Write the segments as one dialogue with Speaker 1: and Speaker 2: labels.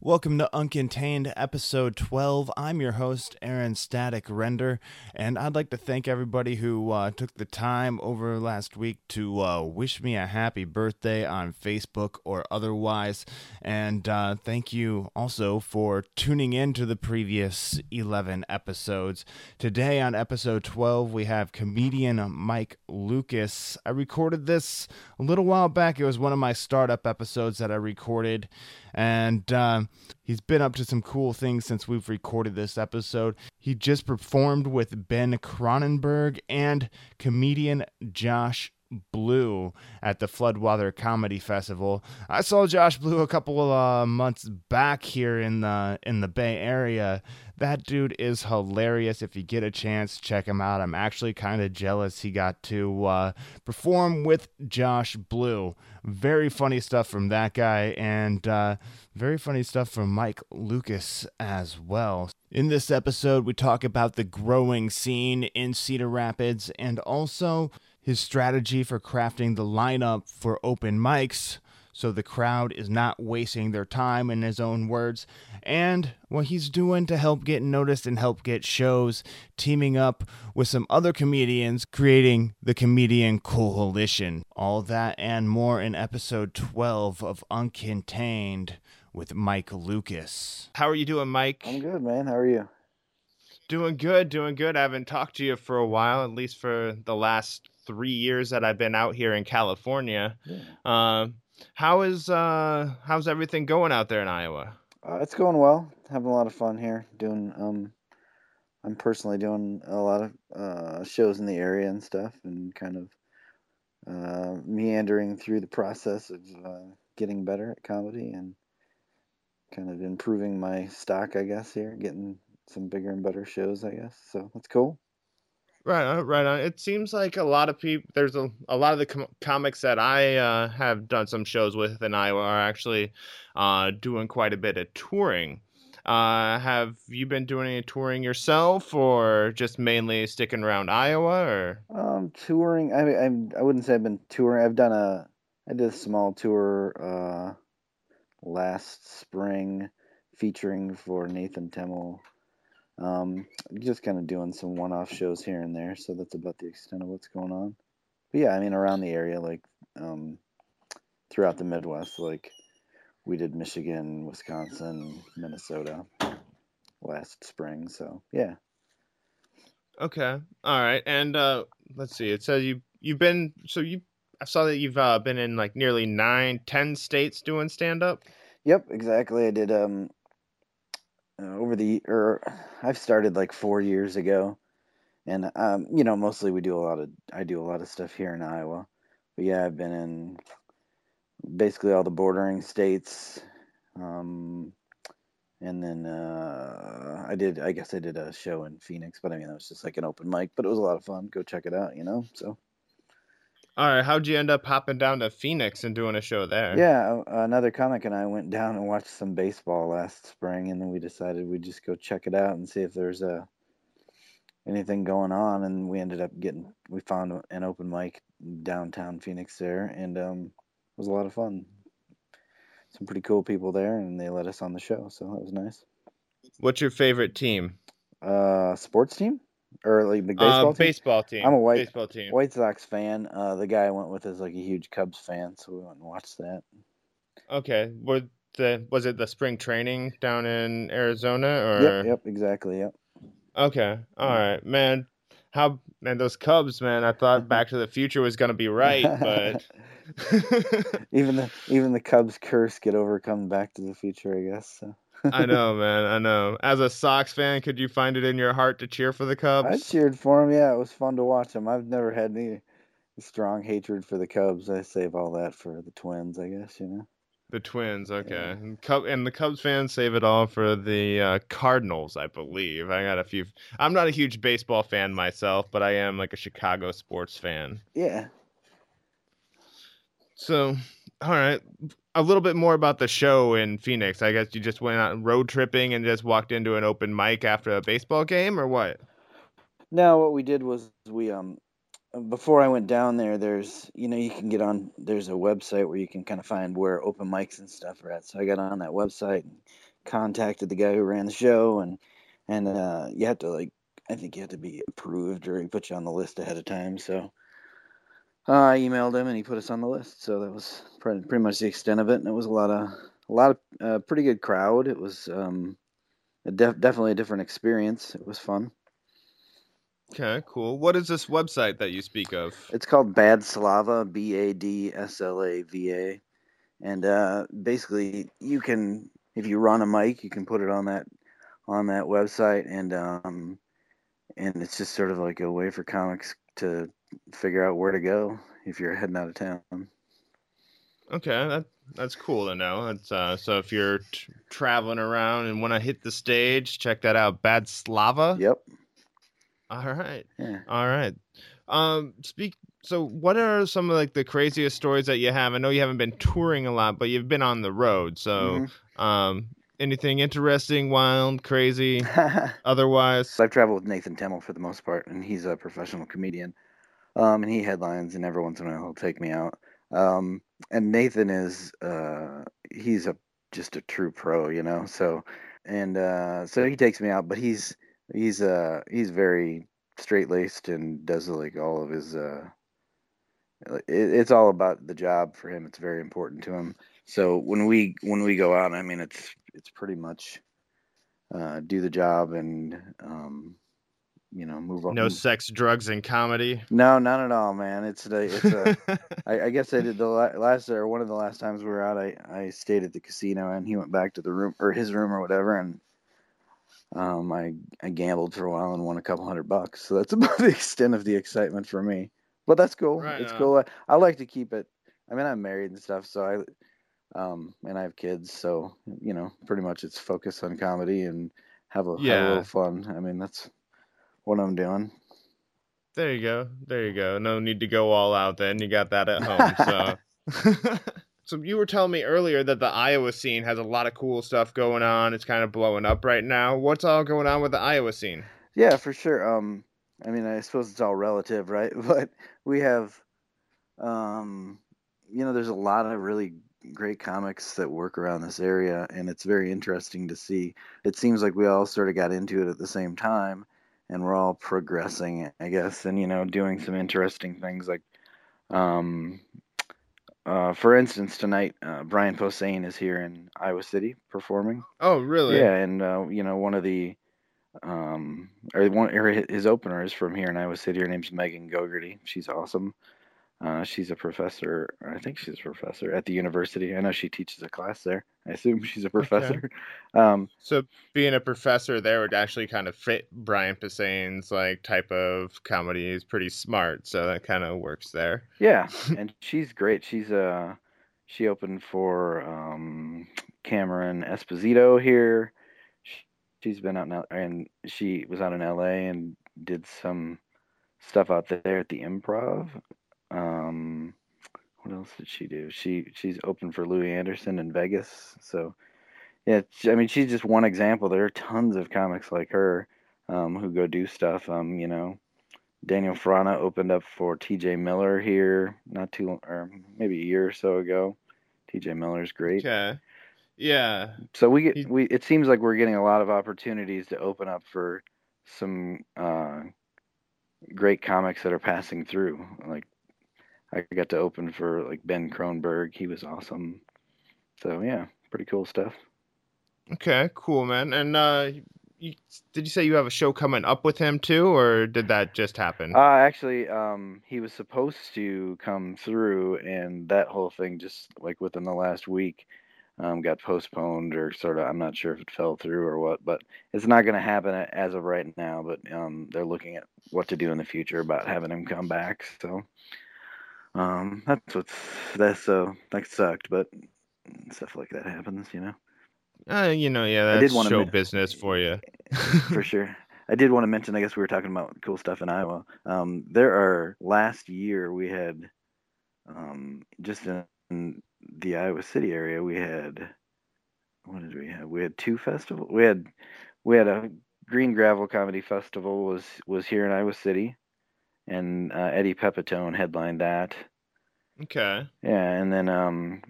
Speaker 1: Welcome to Uncontained episode 12. I'm your host, Aaron Static Render, and I'd like to thank everybody who uh, took the time over last week to uh, wish me a happy birthday on Facebook or otherwise. And uh, thank you also for tuning in to the previous 11 episodes. Today on episode 12, we have comedian Mike Lucas. I recorded this a little while back. It was one of my startup episodes that I recorded and uh, he's been up to some cool things since we've recorded this episode. He just performed with Ben Kronberg and comedian Josh Blue at the Floodwater Comedy Festival. I saw Josh Blue a couple of uh, months back here in the in the Bay Area. That dude is hilarious. If you get a chance, check him out. I'm actually kind of jealous he got to uh, perform with Josh Blue. Very funny stuff from that guy, and uh, very funny stuff from Mike Lucas as well. In this episode, we talk about the growing scene in Cedar Rapids and also his strategy for crafting the lineup for open mics so the crowd is not wasting their time, in his own words, and what he's doing to help get noticed and help get shows, teaming up with some other comedians, creating the Comedian Coalition. All that and more in episode 12 of Uncontained with Mike Lucas. How are you doing, Mike?
Speaker 2: I'm good, man. How are you?
Speaker 1: Doing good, doing good. I haven't talked to you for a while, at least for the last three years that I've been out here in California. Yeah. Uh, how is uh, how's everything going out there in Iowa?
Speaker 2: Uh, it's going well. Having a lot of fun here. Doing um, I'm personally doing a lot of uh, shows in the area and stuff, and kind of uh, meandering through the process of uh, getting better at comedy and kind of improving my stock, I guess. Here, getting some bigger and better shows, I guess. So that's cool.
Speaker 1: Right on, right on. It seems like a lot of people. There's a, a lot of the com- comics that I uh, have done some shows with in Iowa are actually uh, doing quite a bit of touring. Uh, have you been doing any touring yourself, or just mainly sticking around Iowa? Or
Speaker 2: um, touring. I I I wouldn't say I've been touring. I've done a I did a small tour uh, last spring featuring for Nathan Timmel um, just kind of doing some one-off shows here and there, so that's about the extent of what's going on. But yeah, I mean around the area, like um, throughout the Midwest, like we did Michigan, Wisconsin, Minnesota last spring. So yeah.
Speaker 1: Okay. All right. And uh, let's see. It says you you've been so you I saw that you've uh, been in like nearly nine, ten states doing stand up.
Speaker 2: Yep, exactly. I did um uh, over the or I've started like four years ago, and um, you know mostly we do a lot of I do a lot of stuff here in Iowa, but yeah I've been in basically all the bordering states, um, and then uh, I did I guess I did a show in Phoenix, but I mean that was just like an open mic, but it was a lot of fun. Go check it out, you know. So
Speaker 1: all right, how'd you end up hopping down to Phoenix and doing a show there?
Speaker 2: Yeah, another comic and I went down and watched some baseball last spring, and then we decided we'd just go check it out and see if there's a uh, anything going on. And we ended up getting we found an open mic downtown Phoenix there, and um, it was a lot of fun. Some pretty cool people there, and they let us on the show, so that was nice.
Speaker 1: What's your favorite team?
Speaker 2: Uh, sports team or like the baseball uh, team?
Speaker 1: Baseball team.
Speaker 2: I'm a white
Speaker 1: baseball team.
Speaker 2: White Sox fan. Uh, the guy I went with is like a huge Cubs fan, so we went and watched that.
Speaker 1: Okay. Was the was it the spring training down in Arizona or?
Speaker 2: Yep. Yep. Exactly. Yep.
Speaker 1: Okay. All right, man. How man those Cubs, man? I thought Back to the Future was gonna be right, but.
Speaker 2: even the even the Cubs curse get overcome Back to the Future, I guess. So.
Speaker 1: I know, man. I know. As a Sox fan, could you find it in your heart to cheer for the Cubs?
Speaker 2: I cheered for them. Yeah, it was fun to watch them. I've never had any strong hatred for the Cubs. I save all that for the Twins, I guess. You know.
Speaker 1: The Twins, okay. Yeah. And, Cub- and the Cubs fans save it all for the uh, Cardinals, I believe. I got a few. I'm not a huge baseball fan myself, but I am like a Chicago sports fan.
Speaker 2: Yeah.
Speaker 1: So, all right a little bit more about the show in Phoenix. I guess you just went out road tripping and just walked into an open mic after a baseball game, or what?
Speaker 2: No, what we did was we um before I went down there, there's you know you can get on. There's a website where you can kind of find where open mics and stuff are at. So I got on that website and contacted the guy who ran the show, and and uh, you have to like I think you have to be approved or he put you on the list ahead of time. So uh, I emailed him and he put us on the list. So that was pretty, pretty much the extent of it, and it was a lot of a lot of uh, pretty good crowd. It was um, a def- definitely a different experience. It was fun.
Speaker 3: Okay, cool. What is this website that you speak of?
Speaker 2: It's called Bad Slava, B A D S L A V A, and uh, basically you can, if you run a mic, you can put it on that on that website, and um, and it's just sort of like a way for comics to figure out where to go if you're heading out of town.
Speaker 3: Okay, that that's cool to know. That's uh, so if you're t- traveling around and want to hit the stage, check that out. Bad Slava.
Speaker 2: Yep.
Speaker 3: All right.
Speaker 2: Yeah.
Speaker 3: All right. Um, speak. So, what are some of like the craziest stories that you have? I know you haven't been touring a lot, but you've been on the road. So,
Speaker 2: Mhm.
Speaker 3: um, anything interesting, wild, crazy, otherwise?
Speaker 2: I've traveled with Nathan Timmel for the most part, and he's a professional comedian. Um, and he headlines, and every once in a while he'll take me out. Um, and Nathan is uh, he's a just a true pro, you know. So and uh, so he takes me out, but he's he's uh he's very straight laced and does like all of his uh it, it's all about the job for him. It's very important to him. So when we when we go out, I mean it's it's pretty much uh, do the job and um, you know move on.
Speaker 3: No sex, drugs, and comedy.
Speaker 2: no, not at all, man. It's a, it's a. I, I guess I did the last or one of the last times we were out. I I stayed at the casino and he went back to the room or his room or whatever, and um I I gambled for a while and won a couple hundred bucks. So that's about the extent of the excitement for me. But that's cool.
Speaker 3: Right
Speaker 2: it's
Speaker 3: on.
Speaker 2: cool. I, I like to keep it. I mean, I'm married and stuff, so I um and I have kids, so you know, pretty much it's focus on comedy and have a, have a little fun. I mean, that's what I'm doing.
Speaker 3: there you go. There you go. No need to go all out. Then you got that at home. So. So you were telling me earlier that the Iowa scene has a lot of cool stuff going on. It's kind of blowing up right now. What's all going on with the Iowa scene?
Speaker 2: Yeah, for sure. Um, I mean, I suppose it's all relative, right? But we have, um, you know, there's a lot of really great comics that work around this area, and it's very interesting to see. It seems like we all sort of got into it at the same time, and we're all progressing, I guess, and you know, doing some interesting things like, um, uh, for instance, tonight uh, Brian Posehn is here in Iowa City performing.
Speaker 3: Oh, really?
Speaker 2: Yeah, and uh, you know, one of the um or one or hi- his opener is from here in Iowa City. Her name's Megan Gogerty. She's awesome. Uh, she's a professor. I think she's a professor at the university. I know she teaches a class there. I assume she's a professor. Um,
Speaker 3: So being a professor there would actually kind of fit Brian Posehn's like type of comedy. He's pretty smart, so that kind of works there.
Speaker 2: yeah, and she's great. She's uh she opened for um Cameron Esposito here. Sh- She's been out now, and she was out in LA and did some stuff out there at the Improv. Um, what else did she do? She she's open for Louie Anderson in Vegas. So yeah, I mean she's just one example. There are tons of comics like her um, who go do stuff. Um, you know, Daniel Frana opened up for T.J. Miller here not too long, or maybe a year or so ago. T.J. Miller's great.
Speaker 3: Okay. Yeah.
Speaker 2: So we
Speaker 3: He-
Speaker 2: get we it seems like we're getting a lot of opportunities to open up for some uh, great comics that are passing through. Like I got to open for like Ben Kronberg. He was awesome. So yeah, pretty cool stuff.
Speaker 3: Okay. Cool, man. And uh, you, did you say you have a show coming up with him too, or did that just happen?
Speaker 2: Uh, actually, um, he was supposed to come through, and that whole thing just like within the last week um, got postponed or sort of. I'm not sure if it fell through or what, but it's not going to happen as of right now. But um, they're looking at what to do in the future about having him come back. So um, that's what's that's so that sucked, but stuff like that happens, you know.
Speaker 3: Uh, you know, yeah,
Speaker 2: I did
Speaker 3: that's
Speaker 2: wanna
Speaker 3: show
Speaker 2: men-
Speaker 3: business for you.
Speaker 2: for sure. I did want to mention. I guess we were talking about cool stuff in Iowa. Um, there are last year we had um, just in, in the Iowa City area we had what did we have? We had two festivals. We had we had a Green Gravel Comedy Festival was was here in Iowa City, and uh, Eddie Pepitone headlined that.
Speaker 3: Okay.
Speaker 2: Yeah, and then um,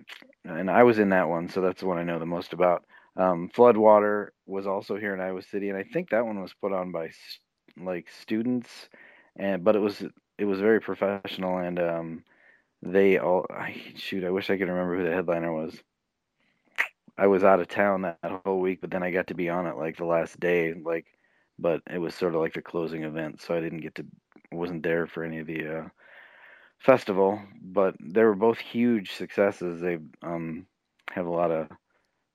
Speaker 2: and I was in that one, so that's the one I know the most about. Um, Floodwater was also here in Iowa City, and I think that one was put on by like students, and but it was it was very professional, and um, they all I, shoot. I wish I could remember who the headliner was. I was out of town that, that whole week, but then I got to be on it like the last day, like, but it was sort of like the closing event, so I didn't get to wasn't there for any of the uh, festival. But they were both huge successes. They um, have a lot of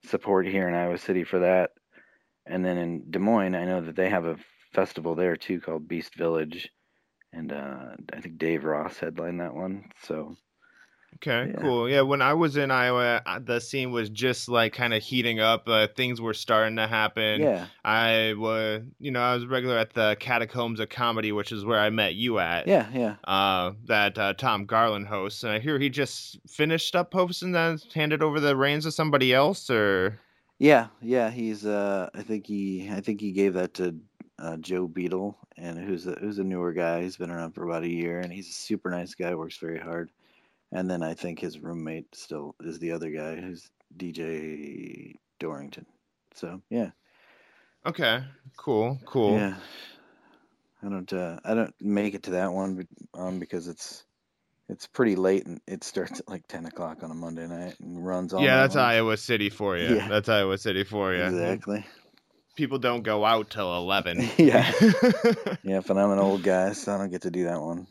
Speaker 2: support here in Iowa City for that. And then in Des Moines, I know that they have a festival there too called Beast Village, and uh, I think Dave Ross headlined that one. So
Speaker 3: Okay,
Speaker 2: Yeah.
Speaker 3: cool. Yeah, when I was in Iowa, uh, the scene was just like kind of heating up. Uh, things were starting to happen.
Speaker 2: yeah,
Speaker 3: I was, you know, I was regular at the Catacombs of Comedy, which is where I met you at.
Speaker 2: yeah, yeah.
Speaker 3: Uh, that uh, Tom Garland hosts, and I hear he just finished up hosting and handed over the reins to somebody else, or
Speaker 2: Yeah, yeah, he's. Uh, I think he. I think he gave that to uh, Joe Beadle, and who's a, who's a newer guy. He's been around for about a year, and he's a super nice guy. Works very hard. And then I think his roommate still is the other guy, who's DJ Dorrington. So yeah,
Speaker 3: okay, cool, cool.
Speaker 2: yeah. I don't. Uh, I don't make it to that one, um, because it's it's pretty late and it starts at like ten o'clock on a Monday night and runs all.
Speaker 3: yeah, that's
Speaker 2: long.
Speaker 3: Iowa City for you.
Speaker 2: Yeah.
Speaker 3: That's Iowa City for you.
Speaker 2: Exactly.
Speaker 3: People don't go out till eleven.
Speaker 2: Yeah. Yeah, but I'm an old guy, so I don't get to do that one.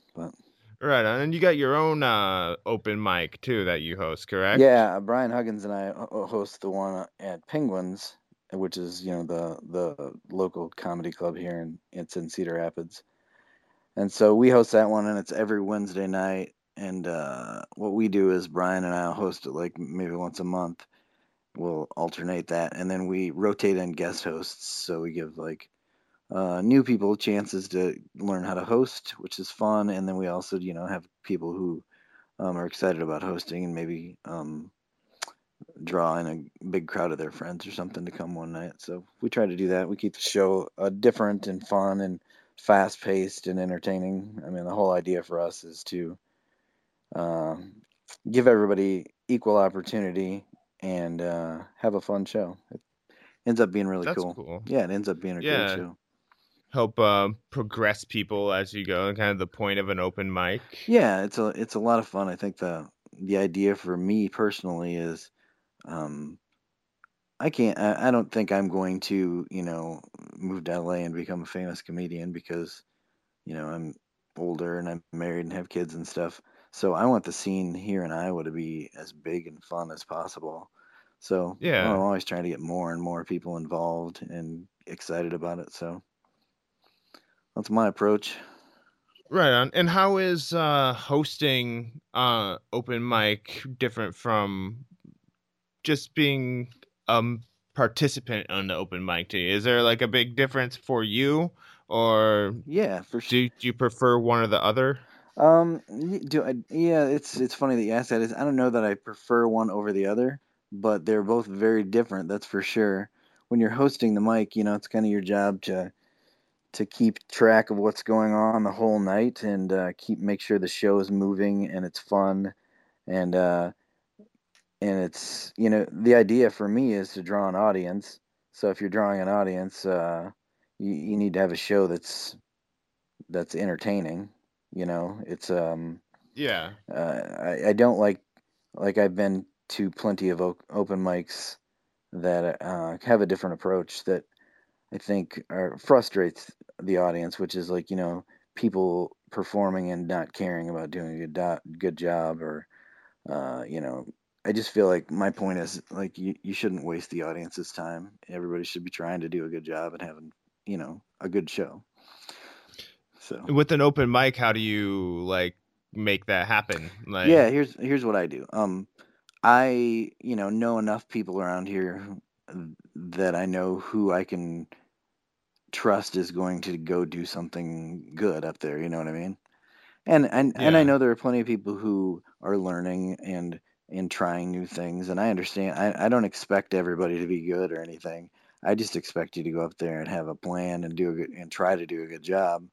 Speaker 3: Right, and you got your own uh, open mic too that you host, correct?
Speaker 2: yeah, Brian Huggins and I host the one at Penguins, which is you know the the local comedy club here, and it's in Cedar Rapids. And so we host that one, and it's every Wednesday night. And uh, what we do is Brian and I host it like maybe once a month. We'll alternate that, and then we rotate in guest hosts. So we give like uh, new people chances to learn how to host, which is fun. And then we also, you know, have people who um, are excited about hosting and maybe um, draw in a big crowd of their friends or something to come one night. So we try to do that. We keep the show uh, different and fun and fast paced and entertaining. I mean, the whole idea for us is to um, give everybody equal opportunity and uh, have a fun show. It ends up being really cool.
Speaker 3: cool.
Speaker 2: Yeah, it ends up being a
Speaker 3: Yeah.
Speaker 2: great show.
Speaker 3: Help uh, progress people as you go, and kind of the point of an open mic.
Speaker 2: Yeah, it's a it's a lot of fun. I think the the idea for me personally is um I can't I, I don't think I'm going to, you know, move to LA and become a famous comedian because, you know, I'm older and I'm married and have kids and stuff. So I want the scene here in Iowa to be as big and fun as possible. So
Speaker 3: Yeah.
Speaker 2: I'm always trying to get more and more people involved and excited about it. So that's my approach.
Speaker 3: Right on. And how is uh, hosting uh, open mic different from just being a participant on the open mic? To you? Is there like a big difference for you, or
Speaker 2: Yeah, for sure.
Speaker 3: do, do you prefer one or the other?
Speaker 2: Um, do I? Yeah, it's it's funny that you asked that. Is I don't know that I prefer one over the other, but they're both very different. That's for sure. When you're hosting the mic, you know, it's kind of your job to to keep track of what's going on the whole night and uh, keep make sure the show is moving and it's fun, and uh, and it's you know the idea for me is to draw an audience. So if you're drawing an audience, uh, you you need to have a show that's that's entertaining. You know, it's um
Speaker 3: Yeah.
Speaker 2: uh, I, I don't like like I've been to plenty of o- open mics that uh, have a different approach that I think are, frustrates the audience, which is like you know people performing and not caring about doing a good do- good job, or uh, you know I just feel like my point is like you, you shouldn't waste the audience's time. Everybody should be trying to do a good job and having you know a good show. So
Speaker 3: With an open mic, how do you like make that happen? Like,
Speaker 2: yeah here's here's what i do um i you know know enough people around here that i know who i can trust is going to go do something good up there you know what i mean? And and, and i know there are plenty of people who are learning and and trying new things and i understand i, I don't expect everybody to be good or anything. I just expect you to go up there and have a plan and do a good and try to do a good job.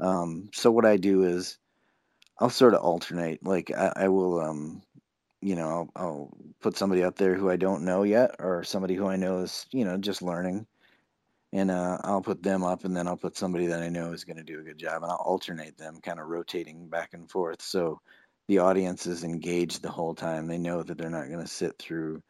Speaker 2: Um, so what I do is I'll sort of alternate. Like I, I will, um, you know, I'll, I'll put somebody up there who I don't know yet, or somebody who I know is, you know, just learning, and uh, I'll put them up, and then I'll put somebody that I know is going to do a good job, and I'll alternate them, kind of rotating back and forth. So the audience is engaged the whole time. They know that they're not going to sit through,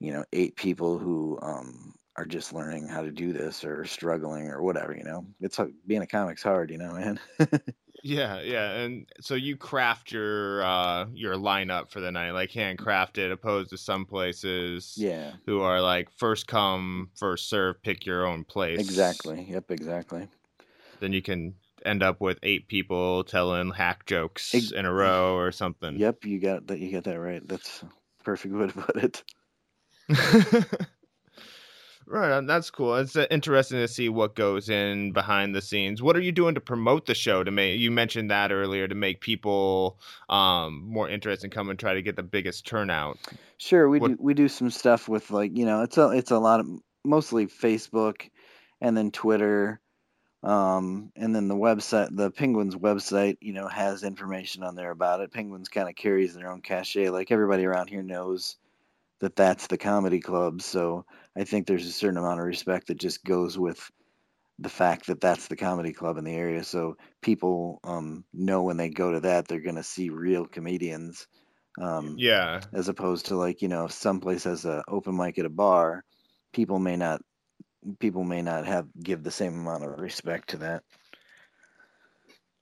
Speaker 2: you know, eight people who um, are just learning how to do this or struggling or whatever. You know, it's being a comic's hard. You know, man.
Speaker 3: Yeah, yeah, and so you craft your uh your lineup for the night, like handcrafted, opposed to some places,
Speaker 2: yeah,
Speaker 3: who are like first come, first serve, pick your own place.
Speaker 2: Exactly. Yep. Exactly.
Speaker 3: Then you can end up with eight people telling hack jokes Ex- in a row or something.
Speaker 2: Yep, you got that. You got that right. That's perfect way to put it.
Speaker 3: Right, that's cool. It's uh, interesting to see what goes in behind the scenes. What are you doing to promote the show? To make you mentioned that earlier to make people um, more interested and come and try to get the biggest turnout.
Speaker 2: Sure, we what... do we do some stuff with like you know it's a it's a lot of mostly Facebook, and then Twitter, um, and then the website the Penguins website you know has information on there about it. Penguins kind of carries their own cachet. Like everybody around here knows that that's the comedy club. So I think there's a certain amount of respect that just goes with the fact that that's the comedy club in the area. So people um, know when they go to that, they're going to see real comedians. Um,
Speaker 3: yeah.
Speaker 2: As opposed to like, you know, someplace has an open mic at a bar, people may not people may not have give the same amount of respect to that.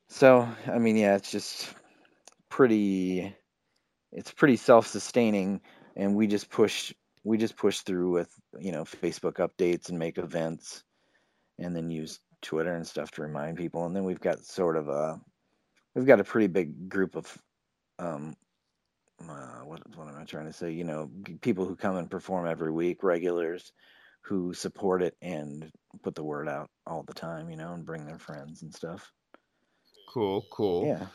Speaker 2: So, I mean, yeah, it's just pretty it's pretty self-sustaining and we just push we just push through with you know Facebook updates and make events, and then use Twitter and stuff to remind people. And then we've got sort of a we've got a pretty big group of um, uh, what what am I trying to say? You know, people who come and perform every week, regulars who support it and put the word out all the time. You know, and bring their friends and stuff.
Speaker 3: Cool, cool.
Speaker 2: Yeah.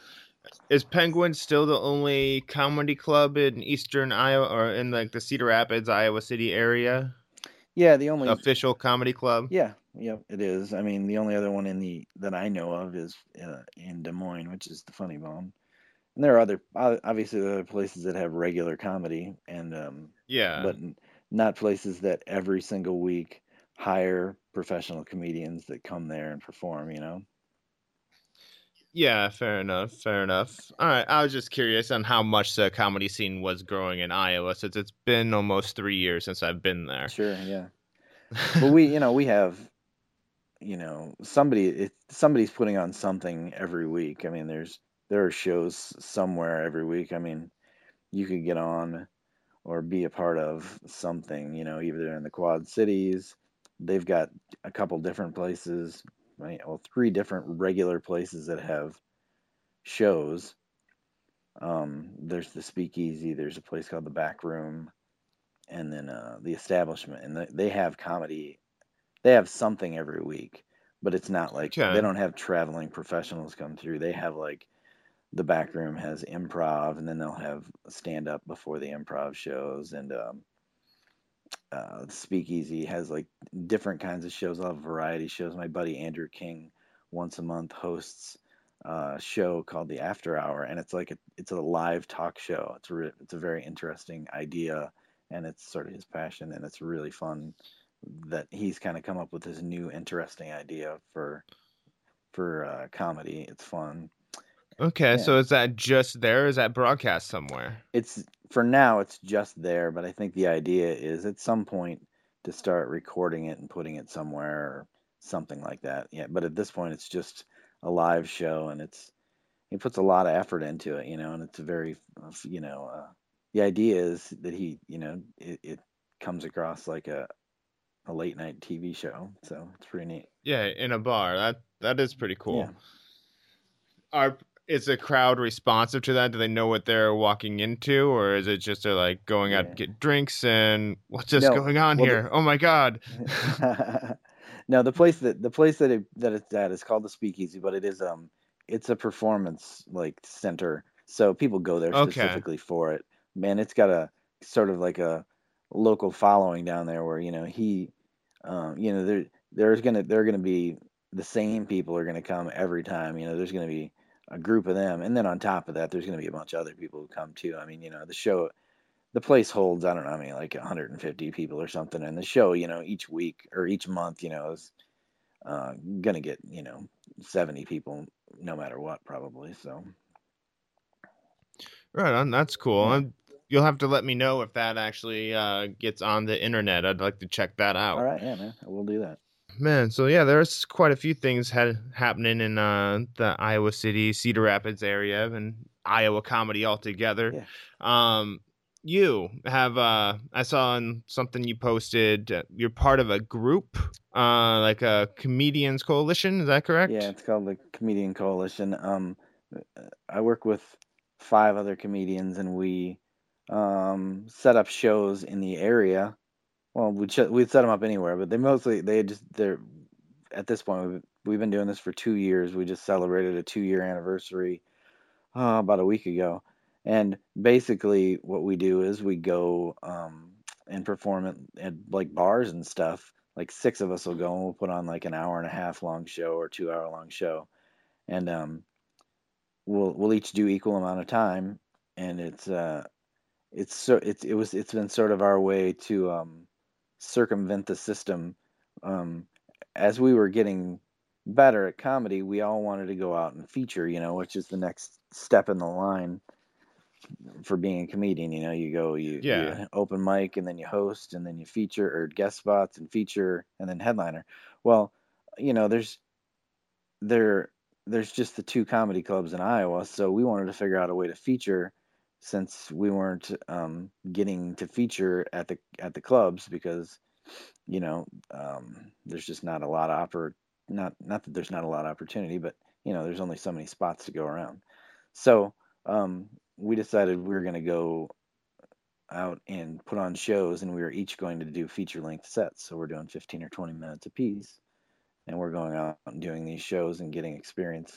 Speaker 3: Is Penguin still the only comedy club in Eastern Iowa or in like the Cedar Rapids, Iowa City area?
Speaker 2: Yeah, the only
Speaker 3: official comedy club.
Speaker 2: Yeah, yep, it is. I mean, the only other one in the that I know of is uh, in Des Moines, which is the Funny Bone. And there are other, obviously, there are places that have regular comedy, and um,
Speaker 3: yeah,
Speaker 2: but not places that every single week hire professional comedians that come there and perform. You know.
Speaker 3: Yeah, fair enough. Fair enough. All right. I was just curious on how much the comedy scene was growing in Iowa since it's been almost three years since I've been there.
Speaker 2: Sure. Yeah. well, we, you know, we have, you know, somebody, it, somebody's putting on something every week. I mean, there's, there are shows somewhere every week. I mean, you could get on or be a part of something, you know, either in the Quad Cities. They've got a couple different places right? Well, three different regular places that have shows. Um, there's the Speakeasy. There's a place called the Back Room, and then uh, the Establishment. And they have comedy. They have something every week, but it's not like okay. they don't have traveling professionals come through. They have like the Back Room has improv, and then they'll have stand up before the improv shows, and um, uh, Speakeasy has like different kinds of shows. I love variety shows. My buddy Andrew King once a month hosts a show called the After Hour, and it's like a, it's a live talk show. It's a re- it's a very interesting idea, and it's sort of his passion, and it's really fun that he's kind of come up with this new interesting idea for for uh, comedy. It's fun.
Speaker 3: Okay, yeah. so is that just there? Is that broadcast somewhere?
Speaker 2: It's for now. It's just there, but I think the idea is at some point to start recording it and putting it somewhere or something like that. Yeah, but at this point, it's just a live show, and it's he puts a lot of effort into it, you know, and it's a very, you know, uh, the idea is that he, you know, it, it comes across like a a late night TV show, so it's pretty neat.
Speaker 3: Yeah, in a bar. That that is pretty cool.
Speaker 2: Yeah.
Speaker 3: Are is the crowd responsive to that? Do they know what they're walking into, or is it just they're like going out to get drinks and what's this no. going on well, here? The... Oh my god!
Speaker 2: no, the place that the place that it, that it's at is called the Speakeasy, but it is um it's a performance like center, so people go there specifically okay. for it. Man, it's got a sort of like a local following down there, where you know he, um, you know there there's gonna there are gonna be the same people are going to come every time. You know, there's going to be a group of them, and then on top of that, there's going to be a bunch of other people who come too. I mean, you know, the show, the place holds I don't know, I mean, like 150 people or something, and the show, you know, each week or each month, you know, is uh, going to get you know 70 people no matter what, probably. So.
Speaker 3: Right on. That's cool. Yeah. You'll have to let me know if that actually uh, gets on the internet. I'd like to check that out.
Speaker 2: All right, yeah, man, we'll do that.
Speaker 3: Man, so yeah, there's quite a few things had happening in uh, the Iowa City, Cedar Rapids area, and Iowa comedy altogether. Yeah. Um, you have uh, I saw in something you posted. Uh, you're part of a group, uh, like a comedians coalition. Is that correct?
Speaker 2: Yeah, it's called the Comedian Coalition. Um, I work with five other comedians, and we um, set up shows in the area well, we'd ch- we'd set them up anywhere, but they mostly they just they're at this point we've, we've been doing this for two years. We just celebrated a two year anniversary uh, about a week ago, and basically what we do is we go um, and perform at, at like bars and stuff. Like six of us will go and we'll put on like an hour and a half long show or two hour long show, and um, we'll we'll each do equal amount of time, and it's uh, it's so it's it was it's been sort of our way to um circumvent the system. Um, as we were getting better at comedy, we all wanted to go out and feature, you know, which is the next step in the line for being a comedian. You know, you go, you,
Speaker 3: yeah.
Speaker 2: You open mic, and then you host, and then you feature, or guest spots and feature, and then headliner. Well, you know, there's there there's just the two comedy clubs in Iowa, so we wanted to figure out a way to feature since we weren't um, getting to feature at the at the clubs because you know um, there's just not a lot of oppor- not not that there's not a lot of opportunity but you know there's only so many spots to go around. So um, we decided we were going to go out and put on shows and we were each going to do feature length sets. So we're doing 15 or 20 minutes a piece and we're going out and doing these shows and getting experience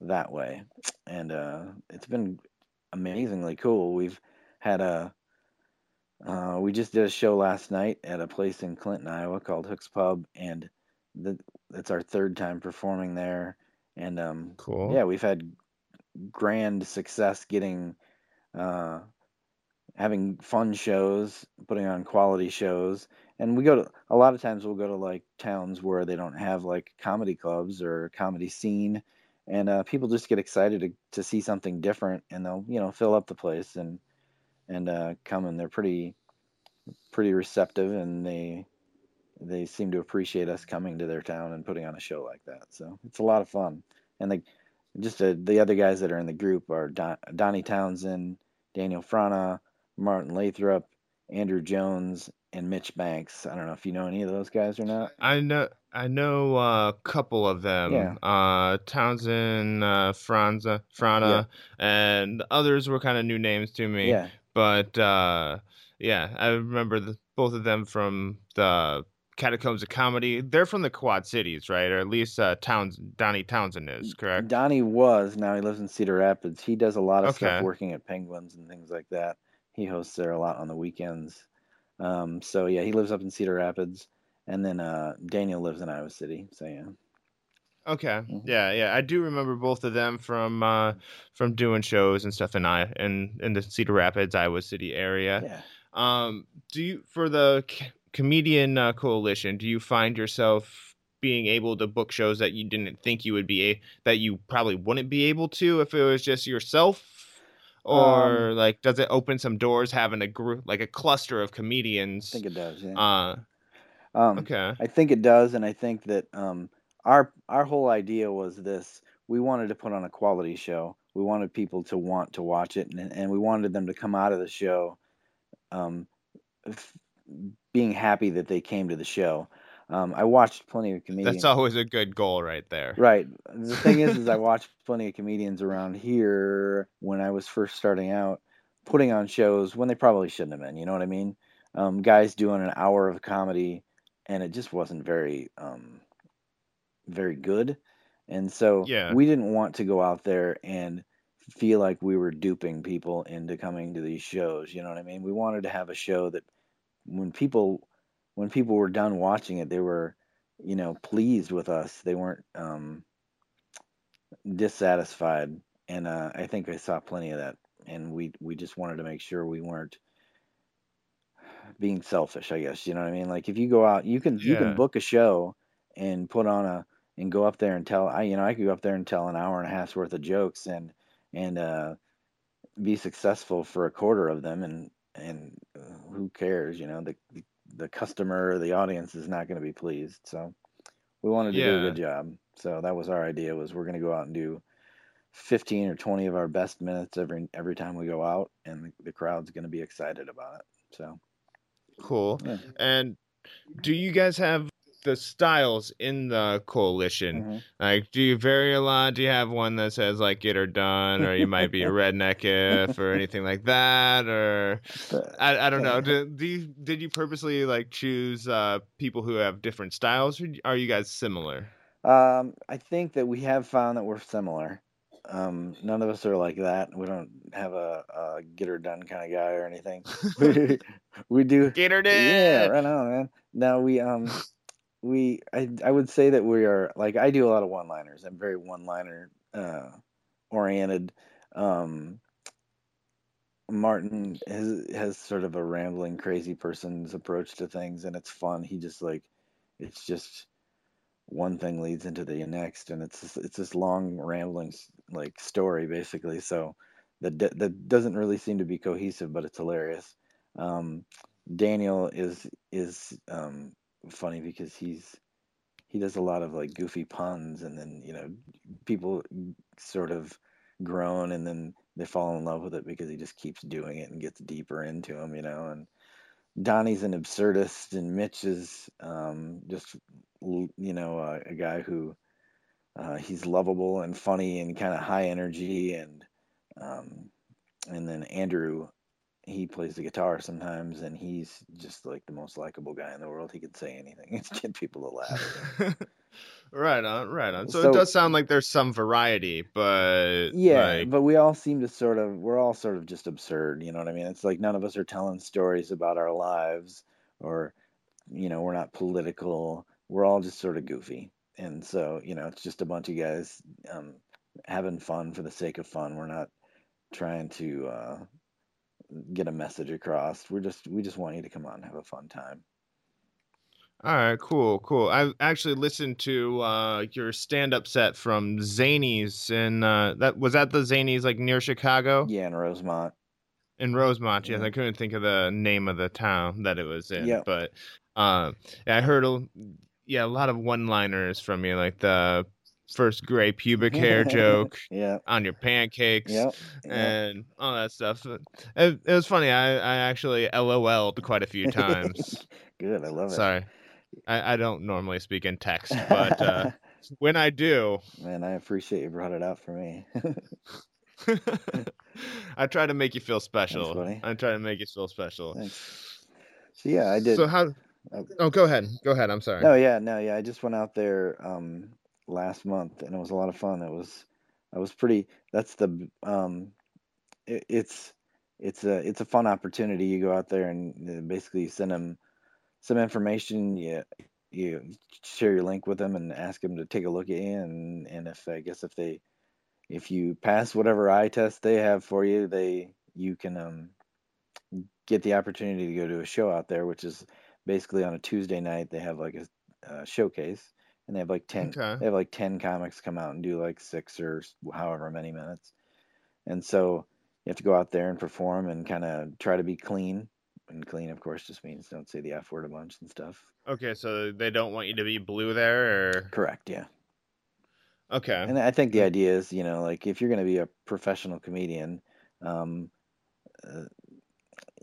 Speaker 2: that way. And uh, it's been amazingly cool. We've had a uh, we just did a show last night at a place in Clinton, Iowa called Hooks Pub, and the, it's our third time performing there. And um,
Speaker 3: cool.
Speaker 2: Yeah, we've had grand success getting uh, having fun shows, putting on quality shows. And we go to a lot of times we'll go to like towns where they don't have like comedy clubs or comedy scene and uh, people just get excited to, to see something different and they'll you know fill up the place and and uh, come and they're pretty pretty receptive and they they seem to appreciate us coming to their town and putting on a show like that. So it's a lot of fun. And the just the other guys that are in the group are Don, Donnie Townsend Daniel Frana Martin Lathrop Andrew Jones and Mitch Banks. I don't know if you know any of those guys or not.
Speaker 3: I know I know a couple of them.
Speaker 2: Yeah.
Speaker 3: Uh, Townsend, uh, Franza, Frana, and others were kind of new names to me.
Speaker 2: Yeah.
Speaker 3: But uh, yeah, I remember the, both of them from the Catacombs of Comedy. They're from the Quad Cities, right? Or at least uh, Towns Donnie Townsend is correct.
Speaker 2: Donnie was. Now he lives in Cedar Rapids. He does a lot of okay. stuff working at Penguins and things like that. He hosts there a lot on the weekends. Um, so yeah, he lives up in Cedar Rapids and then uh, Daniel lives in Iowa City. So yeah.
Speaker 3: Okay. Mm-hmm. Yeah, yeah. I do remember both of them from uh, from doing shows and stuff in I in in the Cedar Rapids, Iowa City area.
Speaker 2: Yeah.
Speaker 3: Um, do you for the c- comedian uh, coalition? Do you find yourself being able to book shows that you didn't think you would be a, that you probably wouldn't be able to if it was just yourself? Or um, like, does it open some doors having a group like a cluster of comedians?
Speaker 2: I think it does. Yeah.
Speaker 3: Uh,
Speaker 2: um,
Speaker 3: okay.
Speaker 2: I think it does, and I think that um, our our whole idea was this: we wanted to put on a quality show. We wanted people to want to watch it, and, and we wanted them to come out of the show um, f- being happy that they came to the show. Um, I watched plenty of comedians.
Speaker 3: That's always a good goal, right there.
Speaker 2: Right. The thing is, is I watched plenty of comedians around here when I was first starting out, putting on shows when they probably shouldn't have been. You know what I mean? Um, guys doing an hour of comedy and it just wasn't very um, very good. And so
Speaker 3: yeah.
Speaker 2: we didn't want to go out there and feel like we were duping people into coming to these shows. You know what I mean? We wanted to have a show that when people when people were done watching it, they were you know, pleased with us. They weren't um, dissatisfied, and uh, I think I saw plenty of that. And we we just wanted to make sure we weren't being selfish. I guess you know what I mean. Like if you go out, you can you can
Speaker 3: Yeah.
Speaker 2: book a show and put on a and go up there and tell. I you know I could go up there and tell an hour and a half's worth of jokes and and uh, be successful for a quarter of them and and uh, who cares you know the the customer the audience is not going to be pleased so we wanted to do a
Speaker 3: Yeah.
Speaker 2: good job so that was our idea was we're going to go out and do 15 or 20 of our best minutes every every time we go out and the, the crowd's going to be excited about it so
Speaker 3: Cool.
Speaker 2: yeah
Speaker 3: And do you guys have the styles in the coalition?
Speaker 2: Mhm.
Speaker 3: Like, do you vary a lot? Do you have one that says like "get her done," or you might be a redneck if, or anything like that, or I, I don't know.
Speaker 2: uh,
Speaker 3: Do, do you, did you purposely like choose uh, people who have different styles, or are you guys similar?
Speaker 2: Um, I think that we have found that we're similar. Um, none of us are like that. We don't have a, a get her done kind of guy or anything. we, we do.
Speaker 3: Get her done.
Speaker 2: Yeah, right on, man. Now we um we I I would say that we are like I do a lot of one liners. I'm very one liner uh oriented. Um Martin has has sort of a rambling crazy person's approach to things and it's fun. He just like it's just one thing leads into the next and it's this, it's this long rambling like story basically so that that doesn't really seem to be cohesive but it's hilarious. Um daniel is is um funny because he's he does a lot of like goofy puns and then you know people sort of groan and then they fall in love with it because he just keeps doing it and gets deeper into them you know and Donnie's an absurdist, and Mitch is um, just you know uh, a guy who uh, he's lovable and funny and kind of high energy, and um, and then Andrew he plays the guitar sometimes, and he's just like the most likable guy in the world. He can say anything and get people to laugh.
Speaker 3: right on, right on. So,
Speaker 2: So-
Speaker 3: it does sound like there's some variety, but
Speaker 2: Yeah,
Speaker 3: like,
Speaker 2: but we all seem to sort of we're all sort of just absurd, you know what I mean? It's like none of us are telling stories about our lives or you know, we're not political. We're all just sort of goofy. And so, you know, it's just a bunch of guys um having fun for the sake of fun. We're not trying to uh get a message across. We're just we just want you to come on and have a fun time.
Speaker 3: All right, cool, cool. I actually listened to uh, your stand-up set from Zanies, and uh, that was that the Zanies like near Chicago
Speaker 2: Yeah, in Rosemont.
Speaker 3: in Rosemont. Yes,
Speaker 2: Yeah.
Speaker 3: I couldn't think of the name of the town that it was in,
Speaker 2: Yep.
Speaker 3: but uh, yeah, I heard a, yeah a lot of one-liners from you, like the first gray pubic hair joke
Speaker 2: Yeah.
Speaker 3: on your pancakes.
Speaker 2: Yep. yep.
Speaker 3: And all that stuff. It, it was funny. I, I actually LOL'd quite a few times.
Speaker 2: Good, I love it.
Speaker 3: Sorry. I, I don't normally speak in text, but uh, when I do,
Speaker 2: Man, I appreciate you brought it out for me.
Speaker 3: I try to make you feel special. I try to make you feel special.
Speaker 2: Thanks. So yeah, I did.
Speaker 3: So how?
Speaker 2: Oh.
Speaker 3: Oh, go ahead. Go ahead. I'm sorry.
Speaker 2: No, yeah, no, yeah. I just went out there um last month and it was a lot of fun. It was I was pretty that's the um it, it's it's a it's a fun opportunity. You go out there and uh, basically send them some information, you you share your link with them and ask them to take a look at you and and if I guess if they if you pass whatever eye test they have for you, they you can um get the opportunity to go to a show out there, which is basically on a Tuesday night. They have like a, uh showcase, and they have like ten.
Speaker 3: Okay.
Speaker 2: They have like ten comics come out and do like six or however many minutes, and so you have to go out there and perform and kind of try to be clean. And clean, of course, just means don't say the f word a bunch and stuff.
Speaker 3: Okay, so they don't want you to be blue there, or
Speaker 2: Correct, yeah.
Speaker 3: okay.
Speaker 2: And I think the idea is, you know, like if you're going to be a professional comedian, um, uh,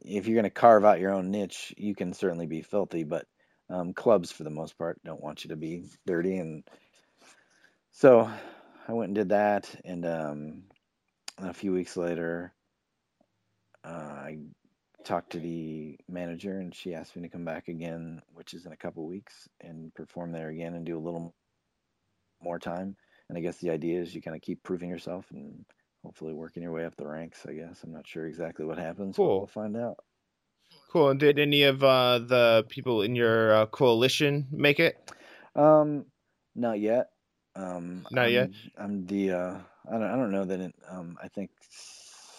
Speaker 2: if you're going to carve out your own niche, you can certainly be filthy, but um, clubs, for the most part, don't want you to be dirty. And so I went and did that. And um, a few weeks later, uh, I talked to the manager and she asked me to come back again, which is in a couple weeks, and perform there again and do a little more time. And I guess the idea is you kind of keep proving yourself and hopefully working your way up the ranks. I guess I'm not sure exactly what happens. but
Speaker 3: Cool.
Speaker 2: We'll find out.
Speaker 3: Cool. And did any of uh, the people in your uh, coalition make it?
Speaker 2: Um, not yet. Um,
Speaker 3: Not
Speaker 2: I'm,
Speaker 3: yet?
Speaker 2: I'm the. Uh, I don't. I don't know that. It, um, I think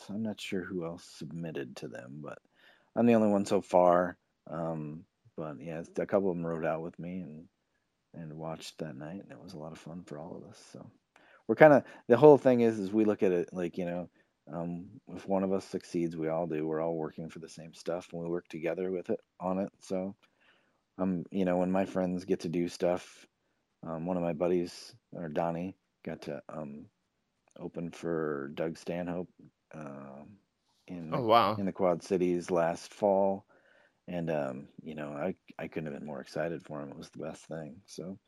Speaker 2: I'm not sure who else submitted to them, but I'm the only one so far. Um, but yeah, a couple of them rode out with me and and watched that night, and it was a lot of fun for all of us. So we're kind of the whole thing is is we look at it like you know, um, if one of us succeeds, we all do. We're all working for the same stuff, and we work together with it on it. So um, you know, when my friends get to do stuff, um, one of my buddies or Donnie got to um open for Doug Stanhope um in
Speaker 3: Oh
Speaker 2: the
Speaker 3: wow.
Speaker 2: in the Quad Cities last fall, and um, you know, I I couldn't have been more excited for him. It was the best thing. So,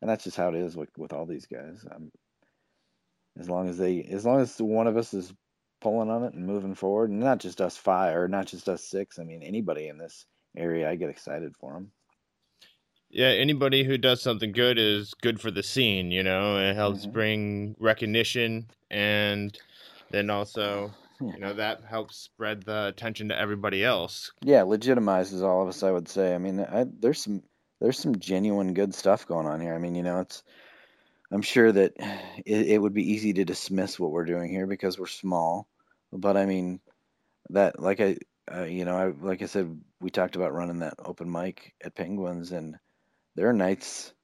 Speaker 2: and that's just how it is with with all these guys. Um, as long as they, as long as one of us is pulling on it and moving forward, and not just us five or not just us six. I mean, anybody in this area, I get excited for them.
Speaker 3: Yeah, anybody who does something good is good for the scene, you know. It helps
Speaker 2: Mhm.
Speaker 3: bring recognition and then also,
Speaker 2: Yeah.
Speaker 3: you know, that helps spread the attention to everybody else.
Speaker 2: Yeah, legitimizes all of us. I would say. I mean, I, there's some there's some genuine good stuff going on here. I mean, you know, it's I'm sure that it, it would be easy to dismiss what we're doing here because we're small, but I mean that like I uh, you know I like I said we talked about running that open mic at Penguins and there are nights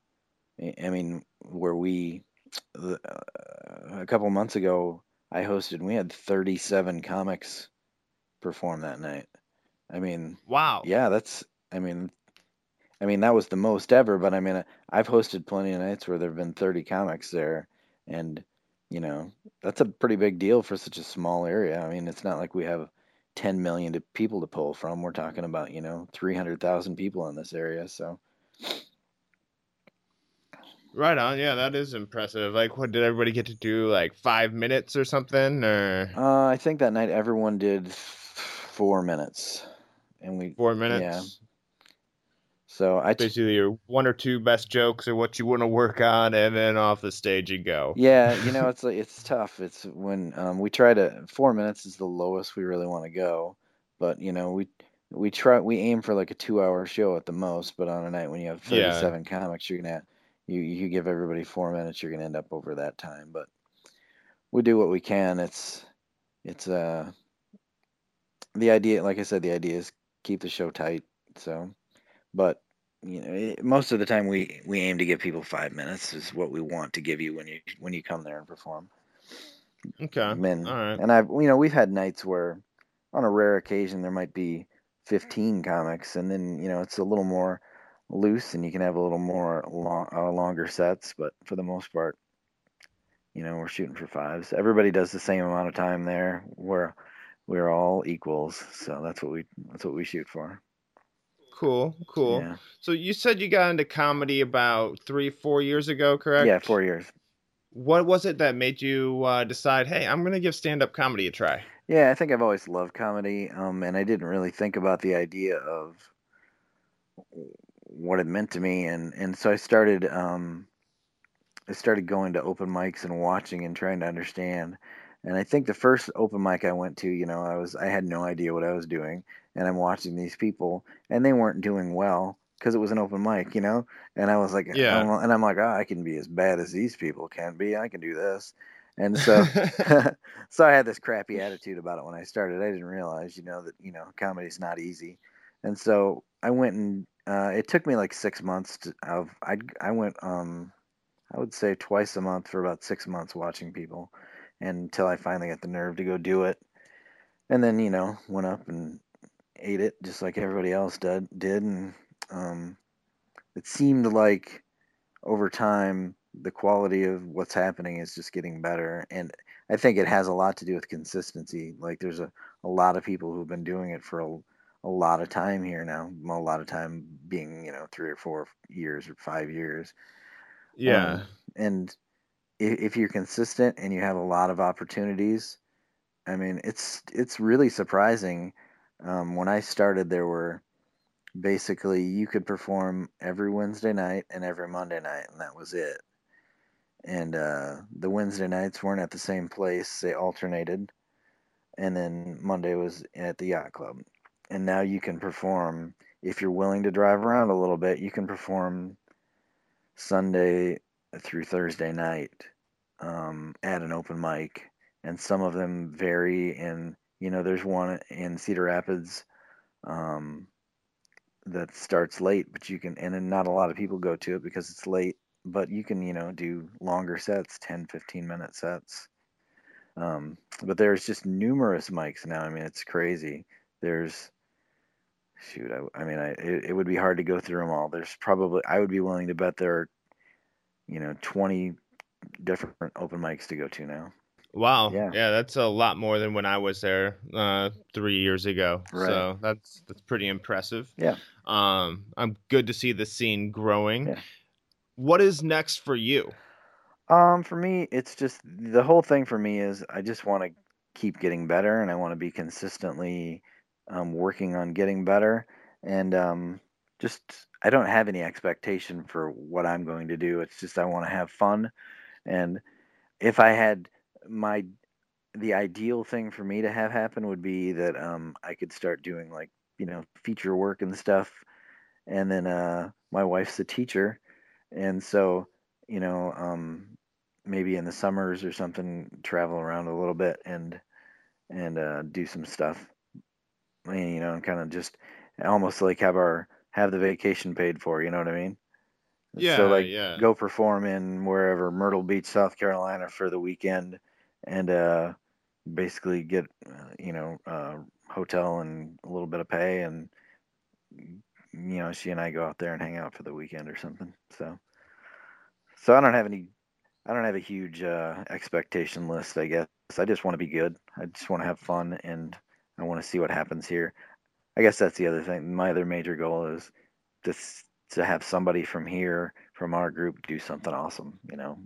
Speaker 2: I I mean where we uh, a couple months ago I hosted and we had 37 comics perform that night. I mean
Speaker 3: Wow.
Speaker 2: yeah, that's. I mean, I mean that was the most ever. But I mean, I've hosted plenty of nights where there've been thirty comics there, and you know that's a pretty big deal for such a small area. I mean, it's not like we have ten million to people to pull from. We're talking about you know three hundred thousand people in this area. So
Speaker 3: Right on. Yeah, that is impressive. Like, what did everybody get to do? Like five minutes or something, or
Speaker 2: uh, I think that night everyone did four minutes, and we.
Speaker 3: four minutes?
Speaker 2: So I. T-
Speaker 3: Basically, your one or two best jokes or what you want to work on, and then off the stage you go.
Speaker 2: Yeah, you know, it's like it's tough. It's when um, we try to four minutes is the lowest we really want to go, but you know we we try we aim for like a two hour show at the most. But on a night when you have
Speaker 3: Yeah.
Speaker 2: thirty seven comics, you're gonna you you give everybody four minutes, you're gonna end up over that time. But we do what we can. It's it's uh the idea, like I said, the idea is keep the show tight. So, but you know, it, most of the time we we aim to give people five minutes is what we want to give you when you when you come there and perform.
Speaker 3: Okay.
Speaker 2: And,
Speaker 3: All right.
Speaker 2: and I've you know we've had nights where, on a rare occasion, there might be fifteen comics, and then you know it's a little more loose, and you can have a little more long, uh, longer sets. But for the most part, you know we're shooting for fives. Everybody does the same amount of time there. We're we're all equals, so that's what we that's what we shoot for.
Speaker 3: Cool. Cool.
Speaker 2: Yeah,
Speaker 3: So you said you got into comedy about three, four years ago, correct?
Speaker 2: yeah, four years.
Speaker 3: What was it that made you uh, decide, hey, I'm gonna give stand-up comedy a try?
Speaker 2: Yeah, I think I've always loved comedy, um, and I didn't really think about the idea of what it meant to me, and and so I started um, I started going to open mics and watching and trying to understand. And I think the first open mic I went to, you know, I was I had no idea what I was doing, and I'm watching these people, and they weren't doing well because it was an open mic, you know. And I was like,
Speaker 3: Yeah.
Speaker 2: I'm- and I'm like, oh, I can be as bad as these people can be. I can do this, and so. so I had this crappy attitude about it when I started. I didn't realize, you know, that you know comedy's not easy, and so I went and uh, it took me like six months to. Of I I went um I would say twice a month for about six months watching people, until I finally got the nerve to go do it, and then you know went up and ate it just like everybody else did did, and um, it seemed like over time the quality of what's happening is just getting better and I think it has a lot to do with consistency. Like there's a, a lot of people who've been doing it for a, a lot of time here now. A lot of time being, you know, three or four years or five years.
Speaker 3: yeah.
Speaker 2: Um, and if, if you're consistent and you have a lot of opportunities, I mean, it's it's really surprising. Um, when I started, there were basically you could perform every Wednesday night and every Monday night, and that was it. And uh, the Wednesday nights weren't at the same place; they alternated. And then Monday was at the yacht club. And now you can perform if you're willing to drive around a little bit. You can perform Sunday through Thursday night um, at an open mic, and some of them vary. In you know, there's one in Cedar Rapids um, that starts late, but you can, and then not a lot of people go to it because it's late. But you can, you know, do longer sets, 10, 15 minute sets. Um, but there's just numerous mics now. I mean, it's crazy. There's shoot, I, I mean, I it, it, would be hard to go through them all. There's probably I would be willing to bet there are, you know, 20 different open mics to go to now.
Speaker 3: Wow. Yeah. yeah, that's a lot more than when I was there uh, three years ago. Right. So that's that's pretty impressive.
Speaker 2: Yeah.
Speaker 3: Um, I'm good to see the scene growing.
Speaker 2: Yeah.
Speaker 3: What is next for you?
Speaker 2: Um, for me, it's just the whole thing for me is I just want to keep getting better and I want to be consistently um, working on getting better. And um, just, I don't have any expectation for what I'm going to do. It's just I want to have fun. And if I had my, the ideal thing for me to have happen would be that um, I could start doing like, you know, feature work and stuff. And then uh, my wife's a teacher. And so, you know, um, maybe in the summers or something, travel around a little bit and and uh, do some stuff. and, You know, and kind of just almost like have our have the vacation paid for. You know what I mean?
Speaker 3: Yeah.
Speaker 2: So like,
Speaker 3: yeah.
Speaker 2: go perform in wherever Myrtle Beach, South Carolina, for the weekend, and uh, basically get uh, you know uh, hotel and a little bit of pay, and you know she and I go out there and hang out for the weekend or something. So, so I don't have any I don't have a huge uh, expectation list. I guess I just want to be good. I just want to have fun, and I want to see what happens here. I guess that's the other thing. My other major goal is just to have somebody from here, from our group, do something awesome. You know,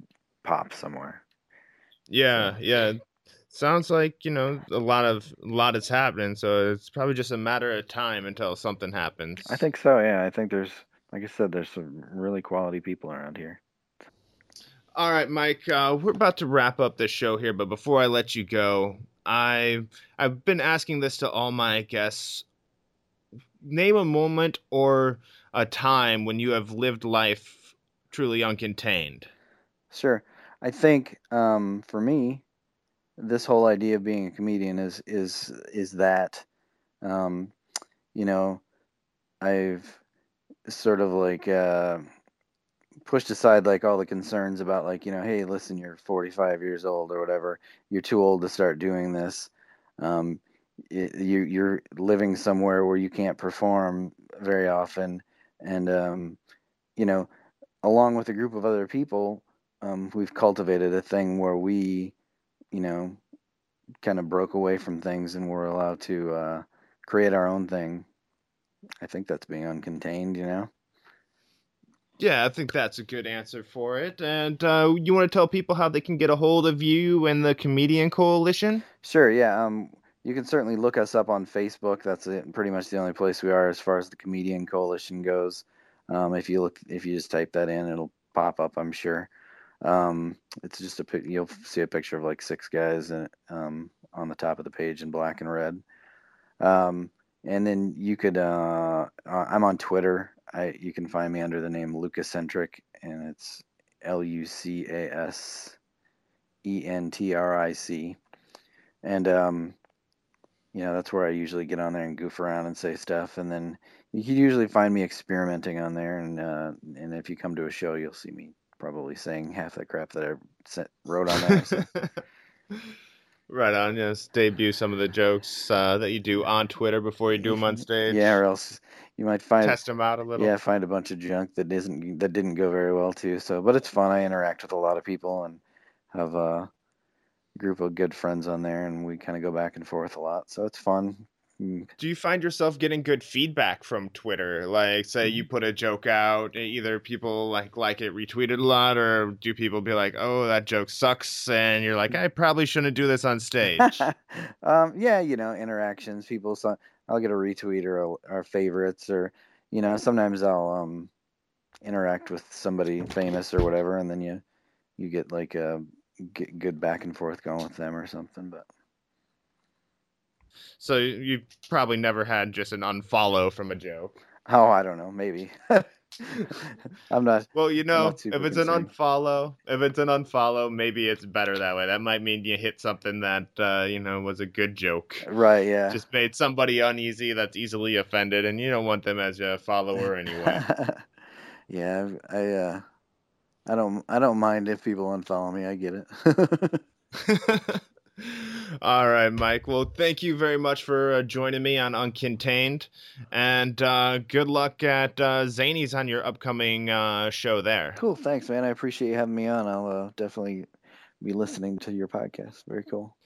Speaker 2: pop somewhere.
Speaker 3: Yeah, yeah. Sounds like you know a lot of a lot is happening, so it's probably just a matter of time until something happens.
Speaker 2: I think so. Yeah, I think there's, like I said, there's some really quality people around here.
Speaker 3: All right, Mike. Uh, we're about to wrap up this show here, but before I let you go, I I've been asking this to all my guests. Name a moment or a time when you have lived life truly uncontained.
Speaker 2: Sure. I think um, for me, this whole idea of being a comedian is is is that, um, you know, I've sort of like. Uh, pushed aside like all the concerns about like you know hey listen you're 45 years old or whatever you're too old to start doing this um, you you're living somewhere where you can't perform very often and um, you know along with a group of other people um, we've cultivated a thing where we you know kind of broke away from things and we're allowed to uh, create our own thing i think that's being uncontained you know
Speaker 3: yeah, I think that's a good answer for it. And uh, you want to tell people how they can get a hold of you and the Comedian Coalition?
Speaker 2: Sure. Yeah. Um, you can certainly look us up on Facebook. That's it, pretty much the only place we are as far as the Comedian Coalition goes. Um, if you look, if you just type that in, it'll pop up. I'm sure. Um, it's just a you'll see a picture of like six guys in, um, on the top of the page in black and red. Um, and then you could. Uh, I'm on Twitter I you can find me under the name Lucasentric, and it's L U C A S E N T R I C, and um, you know that's where I usually get on there and goof around and say stuff, and then you can usually find me experimenting on there, and uh, and if you come to a show, you'll see me probably saying half the crap that I sent, wrote on there. So.
Speaker 3: Right on. Yes, debut some of the jokes uh, that you do on Twitter before you do them on stage.
Speaker 2: Yeah, or else you might find
Speaker 3: test them out a little.
Speaker 2: Yeah, find a bunch of junk that isn't that didn't go very well too. So, but it's fun. I interact with a lot of people and have a group of good friends on there, and we kind of go back and forth a lot. So it's fun.
Speaker 3: Mm. Do you find yourself getting good feedback from Twitter? Like, say you mm-hmm. put a joke out, either people like like it, retweeted a lot, or do people be like, "Oh, that joke sucks," and you're like, "I probably shouldn't do this on stage."
Speaker 2: um, yeah, you know, interactions. People, I'll get a retweet or a, or favorites, or you know, sometimes I'll um, interact with somebody famous or whatever, and then you you get like a get good back and forth going with them or something. But
Speaker 3: so you've probably never had just an unfollow from a joke.
Speaker 2: Oh, I don't know, maybe. I'm not.
Speaker 3: Well, you know, if it's an unfollow, if it's an unfollow, maybe it's better that way. That might mean you hit something that uh, you know was a good joke.
Speaker 2: Right. Yeah.
Speaker 3: Just made somebody uneasy that's easily offended, and you don't want them as a follower anyway.
Speaker 2: yeah. I. Uh, I don't. I don't mind if people unfollow me. I get it.
Speaker 3: All right, Mike. Well, thank you very much for uh, joining me on Uncontained, and uh, good luck at uh, Zany's on your upcoming uh, show there.
Speaker 2: cool. Thanks, man. I appreciate you having me on. I'll uh, definitely be listening to your podcast. Very cool.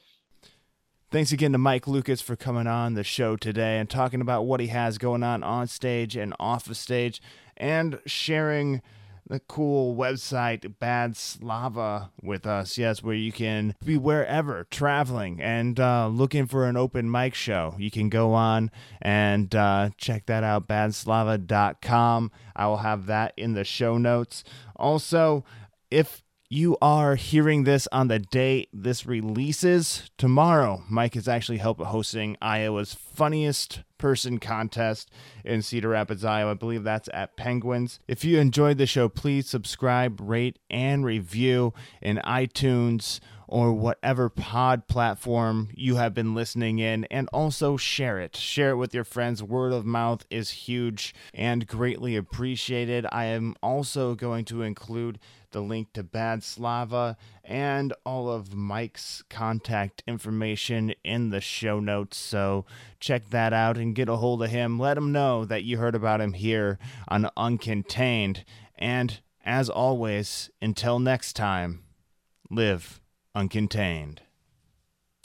Speaker 1: Thanks again to Mike Lucas for coming on the show today and talking about what he has going on on stage and off of stage and sharing the cool website Bad Slava with us. Yes, where you can be wherever traveling and uh, looking for an open mic show. You can go on and uh, check that out, badslava.com. I will have that in the show notes. Also, if you are hearing this on the day this releases tomorrow. Mike is actually help hosting Iowa's funniest person contest in Cedar Rapids, Iowa. I believe that's at Penguins. If you enjoyed the show, please subscribe, rate, and review in iTunes or whatever pod platform you have been listening in, and also share it. Share it with your friends. Word of mouth is huge and greatly appreciated. I am also going to include the link to Bad Slava and all of Mike's contact information in the show notes. So check that out and get a hold of him. Let him know that you heard about him here on Uncontained. And as always, until next time, live uncontained.